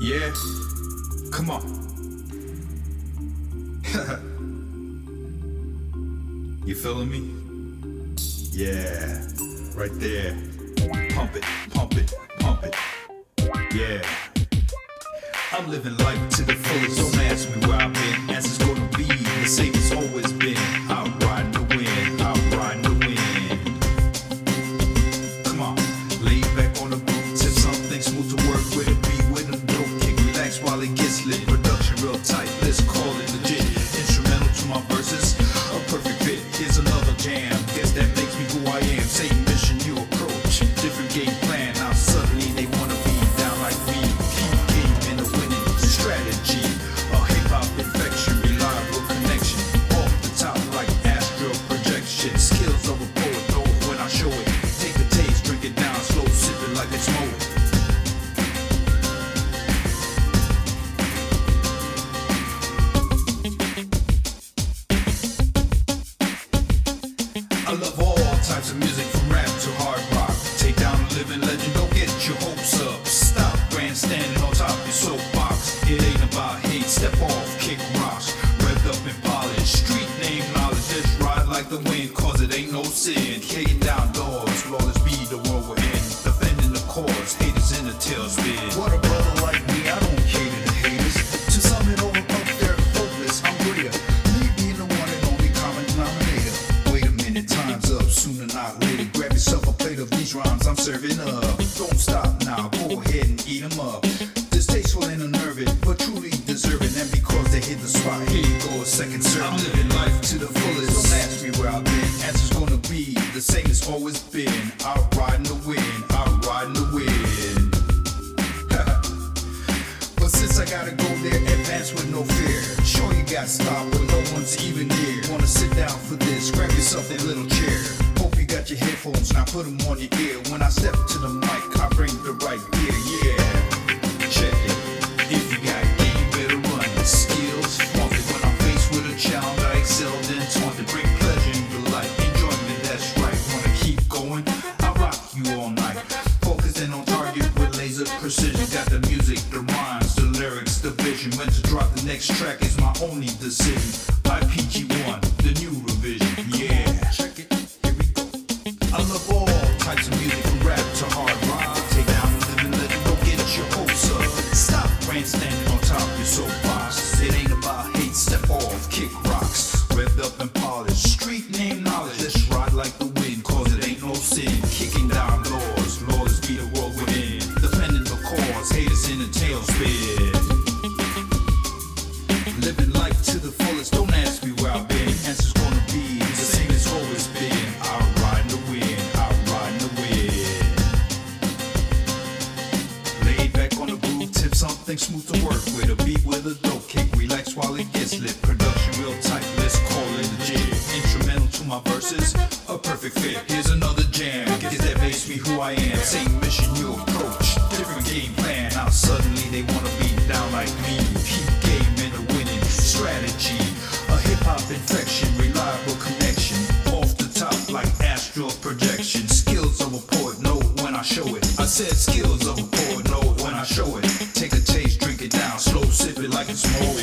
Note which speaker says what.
Speaker 1: Yeah? Come on. you feeling me? Yeah, right there. Pump it, pump it, pump it. Yeah. I'm living life to the fullest. Don't ask me where I've been. Answer's gonna be I love all types of music from rap to hard rock. Take down a living legend, don't get your hopes up. Stop grandstanding on top of your soapbox. It ain't about hate, step off, kick rocks. Revved up and polished, street name knowledge. Just ride like the wind, cause it ain't no sin. K9 Grab yourself a plate of these rhymes I'm serving up. Don't stop now, go ahead and eat 'em up. Distasteful and unnerving, but truly deserving. And because they hit the spot, here you go, a second serving. I'm living life to the fullest. Don't ask me where I've been, answer's gonna be the same as always been. Out riding the wind, out riding the wind. But since I gotta go there, advance with no fear. Sure you got stopped, but no one's even near. Wanna sit down for this? Grab yourself a little chair. You got your headphones, now put 'em on your ear. When I step to the mic, I bring the right gear, yeah. Check it. If you got game, better run skills. It when I'm faced with a challenge. I excelled and taunted. Bring pleasure in your life. Enjoyment, that's right. Wanna keep going? I'll rock you all night. Focusing on target with laser precision. Got the music, the rhymes, the lyrics, the vision. When to drop the next track is my only decision. Street name knowledge. Let's ride like the wind, cause it ain't no sin. Kicking down doors, lawyers be the world within. Defending the cause, haters in the tailspin. Living life to the fullest, don't ask me where I've been. Answer's gonna be the same as always been. Out riding the wind, out riding the wind. Laid back on the groove, tip something smooth to work with. A beat with a dope kick, relax while it gets lit. Production instrumental to my verses. A perfect fit, here's another jam. Cause that makes me who I am. Same mission new approach, different game plan. Now suddenly they wanna be down like me. Keep game and a winning strategy. A hip hop infection, reliable connection. Off the top like astral projection. Skills of a poet, know when I show it. I said skills of a poet, know when I show it. Take a taste, drink it down, slow sip it like it's mold.